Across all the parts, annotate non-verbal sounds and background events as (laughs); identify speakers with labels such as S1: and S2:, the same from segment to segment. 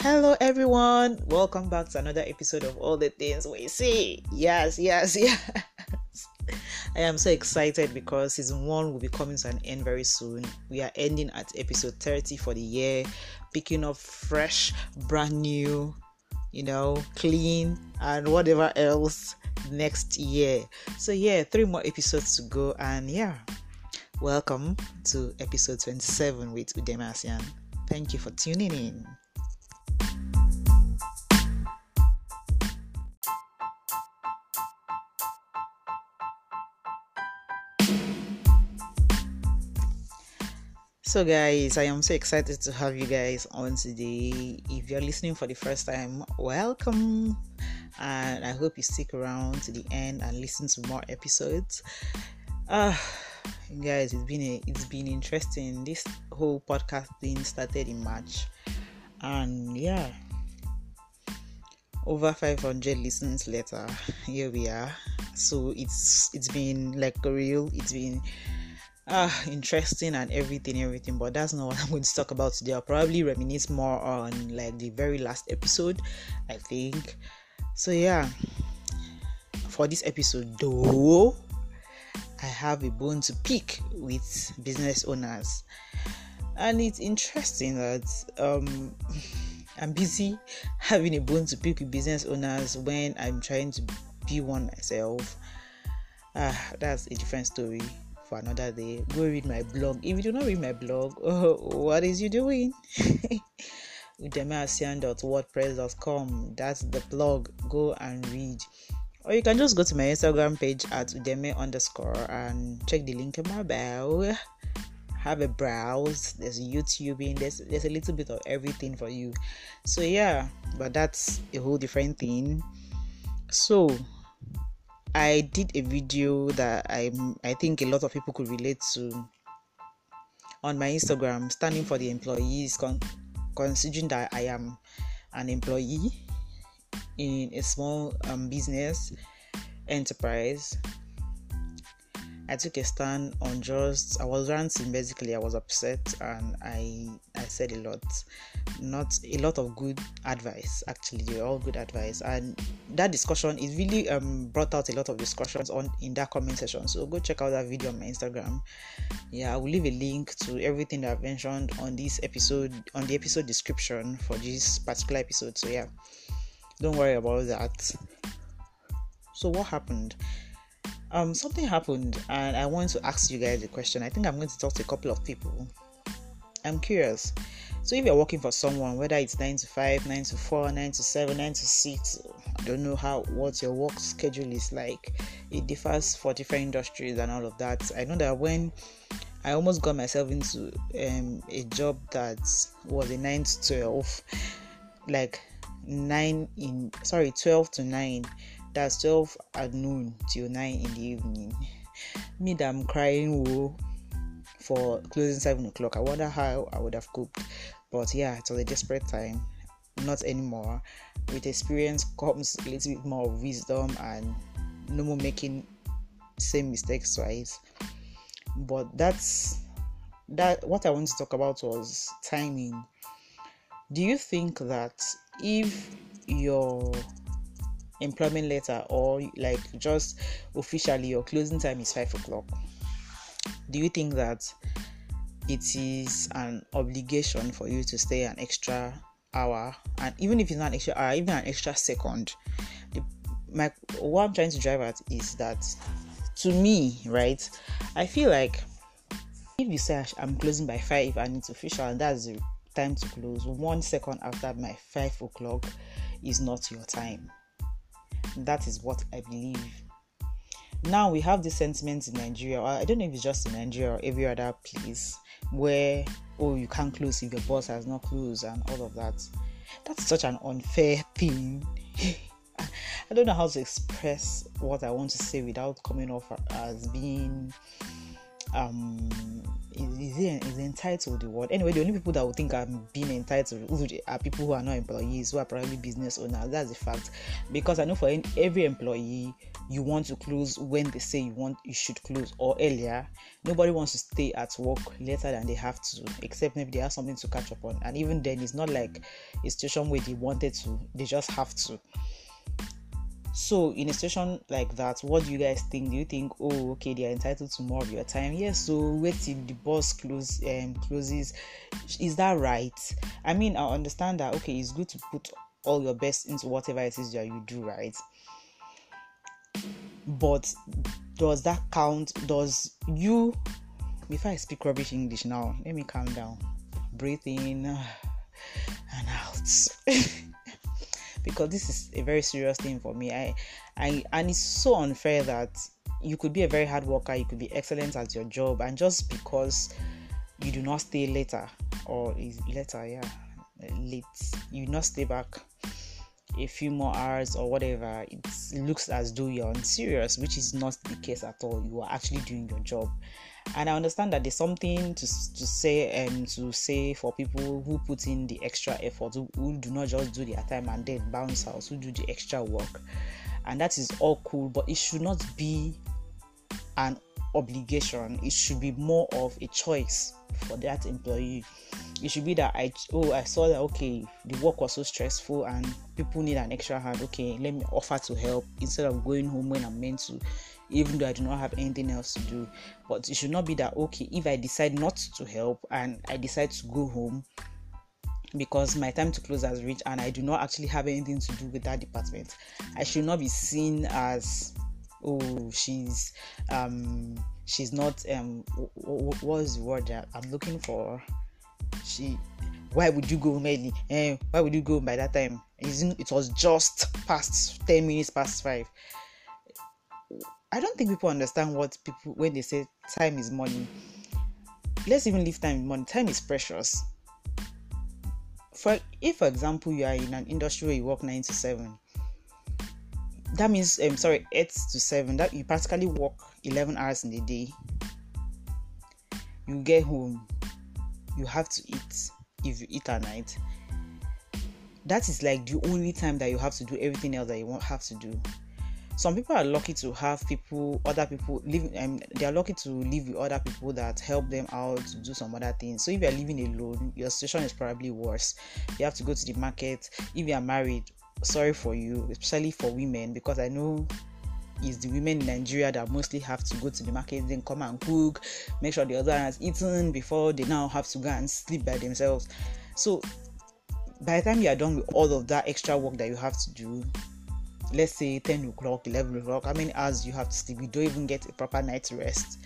S1: Hello, everyone. Welcome back to another episode of All the Things We See. Yes, yes, (laughs) yes. I am so excited because season one will be coming to an end very soon. We are ending at episode 30 for the year, picking up fresh, brand new, you know, clean, and whatever else next year. So, yeah, three more episodes to go, and yeah, welcome to episode 27 with Udemasian. Thank you for tuning in. So, guys, I am so excited to have you guys on today. If you're listening for the first time, welcome, and I hope you stick around to the end and listen to more episodes. Uh, guys, it's been a, it's been interesting. This whole podcast thing started in March, and yeah, over 500 listens later, here we are. So it's it's been like real. It's been ah interesting and everything everything but that's not what i'm going to talk about today. I'll probably reminisce more on like the very last episode i think. So yeah. For this episode though i have a bone to pick with business owners. And it's interesting that um (laughs) i'm busy having a bone to pick with business owners when i'm trying to be one myself. Ah that's a different story for another day. Go read my blog. If you do not read my blog, oh, (laughs) what is you doing? (laughs) udemasian.wordpress.com. That's the blog. Go and read. Or you can just go to my Instagram page at udeme underscore and check the link in my bio. Have a browse. There's YouTubing. There's there's a little bit of everything for you. So yeah, but that's a whole different thing. So I did a video that I I think a lot of people could relate to on my Instagram, standing for the employees, con- considering that I am an employee in a small um, business enterprise I took a stand on just I was ranting basically. I was upset and I I said a lot. Not a lot of good advice actually. They were all good advice. And that discussion is really um brought out a lot of discussions on in that comment section. So go check out that video on my Instagram. Yeah I will leave a link to everything that I've mentioned on this episode on the episode description for this particular episode. So yeah don't worry about that. So what happened um something happened and i want to ask you guys a question. I think i'm going to talk to a couple of people. I'm curious. So if you're working for someone whether it's 9 to 5 9 to 4 9 to 7 9 to 6 i don't know how what your work schedule is like. It differs for different industries and all of that. I know that when i almost got myself into um, a job that was a 9 to 12 like 9 in sorry 12 to 9 that's 12 at noon till 9 in the evening. Me that I'm crying woo for closing 7 o'clock. I wonder how I would have coped. But yeah, it was a desperate time. Not anymore. With experience comes a little bit more wisdom and no more making same mistakes twice. But that's that what I want to talk about was timing. Do you think that if your employment letter or like just officially your closing time is five o'clock. Do you think that it is an obligation for you to stay an extra hour? And even if it's not an extra hour even an extra second the, my what i'm trying to drive at is that to me right i feel like if you say i'm closing by five and it's official and that's the time to close one second after my five o'clock is not your time that is what I believe. Now we have this sentiment in Nigeria. I don't know if it's just in Nigeria or every other place where oh you can't close if your boss has not closed and all of that. That's such an unfair (laughs) thing. I don't know how to express what I want to say without coming off as being um is, is, entitled the word anyway the only people that would think i'm being entitled are people who are not employees who are probably business owners. That's the fact. Because i know for every employee you want to close when they say you want you should close or earlier. Nobody wants to stay at work later than they have to except maybe they have something to catch up on. And even then it's not like a situation where they wanted to they just have to so in a situation like that what do you guys think? Do you think oh okay they are entitled to more of your time? Yes so wait till the boss close um closes. Is that right? I mean i understand that okay it's good to put all your best into whatever it is that you do right? But does that count? Does you before i speak rubbish english now let me calm down. Breathe in (sighs) and out (laughs) because this is a very serious thing for me. I, I, and it's so unfair that you could be a very hard worker, you could be excellent at your job, and just because you do not stay later or is later, yeah, late, you not stay back a few more hours or whatever, it looks as though you're unserious, which is not the case at all. You are actually doing your job and I understand that there's something to, to say and um, to say for people who put in the extra effort, who, who do not just do their time and then bounce out, who do the extra work, and that is all cool. But it should not be an obligation. It should be more of a choice for that employee. It should be that I oh I saw that okay the work was so stressful and people need an extra hand. Okay, let me offer to help instead of going home when I'm meant to even though I do not have anything else to do. But it should not be that okay, if I decide not to help and I decide to go home because my time to close has reached and I do not actually have anything to do with that department, I should not be seen as oh she's um she's not um what was the word I'm looking for she why would you go early eh, why would you go by that time it was just past 10 minutes past 5 I don't think people understand what people when they say time is money. Let's even leave time money. Time is precious. For if, for example, you are in an industry where you work nine to seven, that means um sorry eight to seven. That you practically work eleven hours in a day. You get home, you have to eat if you eat at night. That is like the only time that you have to do everything else that you won't have to do some people are lucky to have people other people live um, they are lucky to live with other people that help them out to do some other things so if you're living alone your situation is probably worse you have to go to the market if you are married sorry for you especially for women because i know it's the women in Nigeria that mostly have to go to the market, then come and cook, make sure the other has eaten before they now have to go and sleep by themselves. So by the time you are done with all of that extra work that you have to do, let's say 10 o'clock 11 o'clock how many hours you have to sleep? You don't even get a proper night's rest.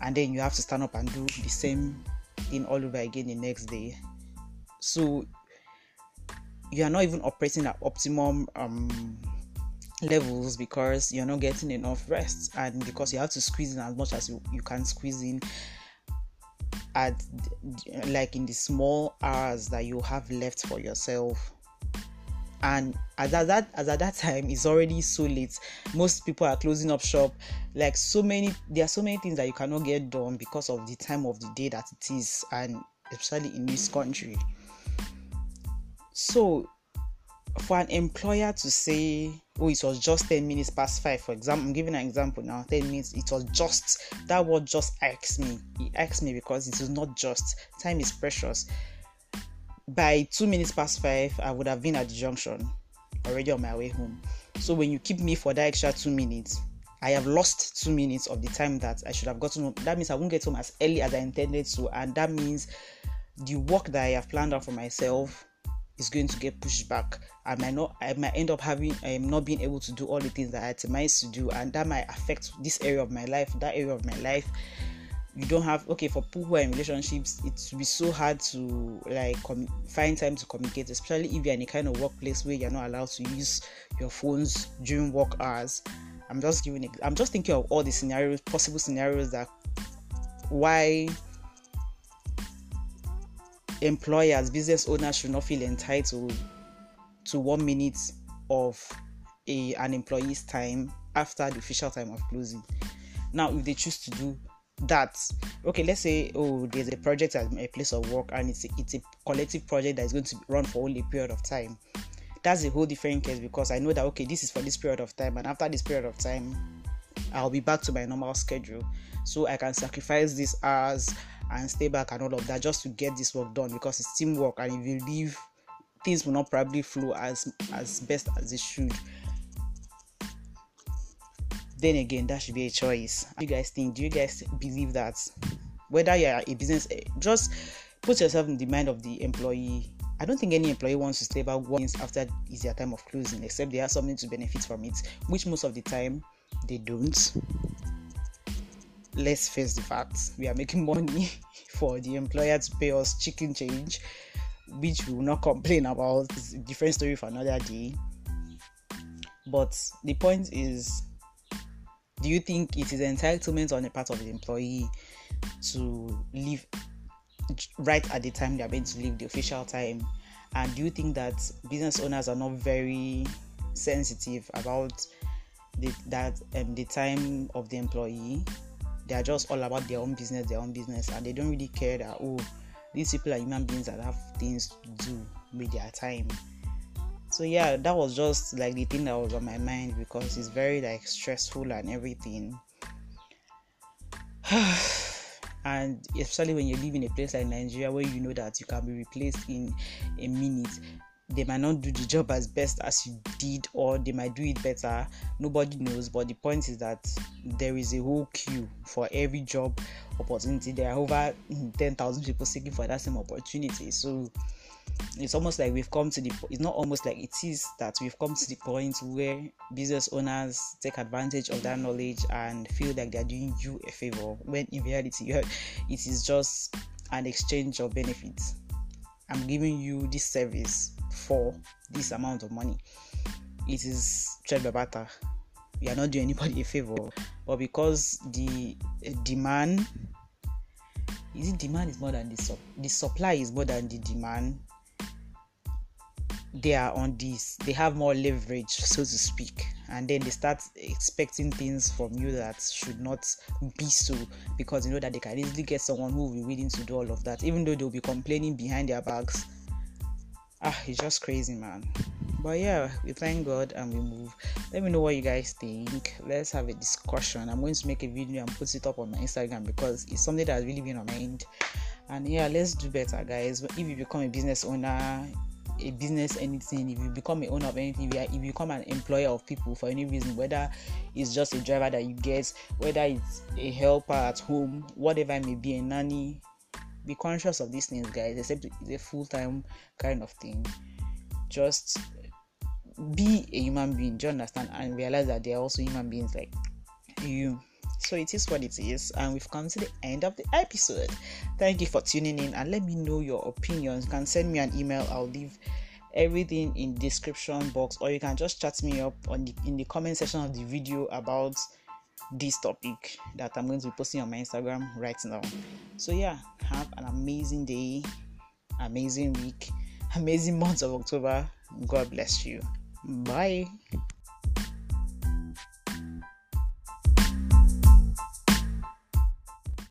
S1: And then you have to stand up and do the same thing all over again the next day. So you are not even operating at optimum um, levels because you're not getting enough rest and because you have to squeeze in as much as you, you can squeeze in at like in the small hours that you have left for yourself. And as at that as at that time it's already so late. Most people are closing up shop. Like so many there are so many things that you cannot get done because of the time of the day that it is and especially in this country so for an employer to say oh it was just 10 minutes past 5 for example i'm giving an example now 10 minutes it was just that word just irks me it irks me because it is not just time is precious by two minutes past five, I would have been at the junction already on my way home. So when you keep me for that extra two minutes, I have lost two minutes of the time that I should have gotten home. That means I won't get home as early as I intended to, and that means the work that I have planned out for myself is going to get pushed back. I might not, I might end up having, I am not being able to do all the things that I had to do, and that might affect this area of my life, that area of my life, you don't have okay for people who are in relationships it will be so hard to like com- find time to communicate especially if you're in a kind of workplace where you're not allowed to use your phones during work hours i'm just giving i'm just thinking of all the scenarios possible scenarios that why employers business owners should not feel entitled to one minute of a an employee's time after the official time of closing. Now if they choose to do that okay let's say oh there's a project at a place of work and it's a, it's a collective project that is going to run for only a period of time. That's a whole different case because i know that okay this is for this period of time and after this period of time i'll be back to my normal schedule. So i can sacrifice these hours and stay back and all of that just to get this work done because it's teamwork and if you leave things will not probably flow as as best as it should. Then again that should be a choice. Do you guys think? Do you guys believe that whether you're a business eh, just put yourself in the mind of the employee. I don't think any employee wants to stay back once after is their time of closing except they have something to benefit from it which most of the time they don't let's face the facts. We are making money (laughs) for the employer to pay us chicken change which we will not complain about. It's a different story for another day. But the point is do you think it is entitlement on the part of the employee to leave right at the time they are going to leave the official time? And do you think that business owners are not very sensitive about the, that um, the time of the employee they are just all about their own business their own business and they don't really care that oh these people are human beings that have things to do with their time. So yeah that was just like the thing that was on my mind because it's very like stressful and everything. (sighs) And especially when you live in a place like nigeria where you know that you can be replaced in a minute they might not do the job as best as you did or they might do it better. Nobody knows but the point is that there is a whole queue for every job opportunity. There are over 10,000 people seeking for that same opportunity. So it's almost like we've come to the it's not almost like it is that we've come to the point where business owners take advantage of that knowledge and feel like they're doing you a favor when in reality (laughs) it is just an exchange of benefits i'm giving you this service for this amount of money. It is trade by barter. We are not doing anybody a favor, but because the eh, demand is it demand is more than the the supply is more than the demand. They are on this. They have more leverage, so to speak, and then they start expecting things from you that should not be so because you know that they can easily get someone who will be willing to do all of that, even though they'll be complaining behind their backs. Ah it's just crazy man. But yeah we thank god and we move. Let me know what you guys think. Let's have a discussion. I'm going to make a video and put it up on my instagram because it's something that has really been on my mind. And yeah let's do better guys. If you become a business owner a business anything if you become an owner of anything if you become an employer of people for any reason whether it's just a driver that you get whether it's a helper at home whatever it may be a nanny be conscious of these things, guys, except it's a full time kind of thing. Just be a human being, do you understand? And realize that they are also human beings like you. So it is what it is, and we've come to the end of the episode. Thank you for tuning in, and let me know your opinions. You can send me an email. I'll leave everything in description box, or you can just chat me up on the in the comment section of the video about this topic that I'm going to be posting on my Instagram right now. So, yeah, have an amazing day, amazing week, (laughs) amazing month of October. God bless you. Bye.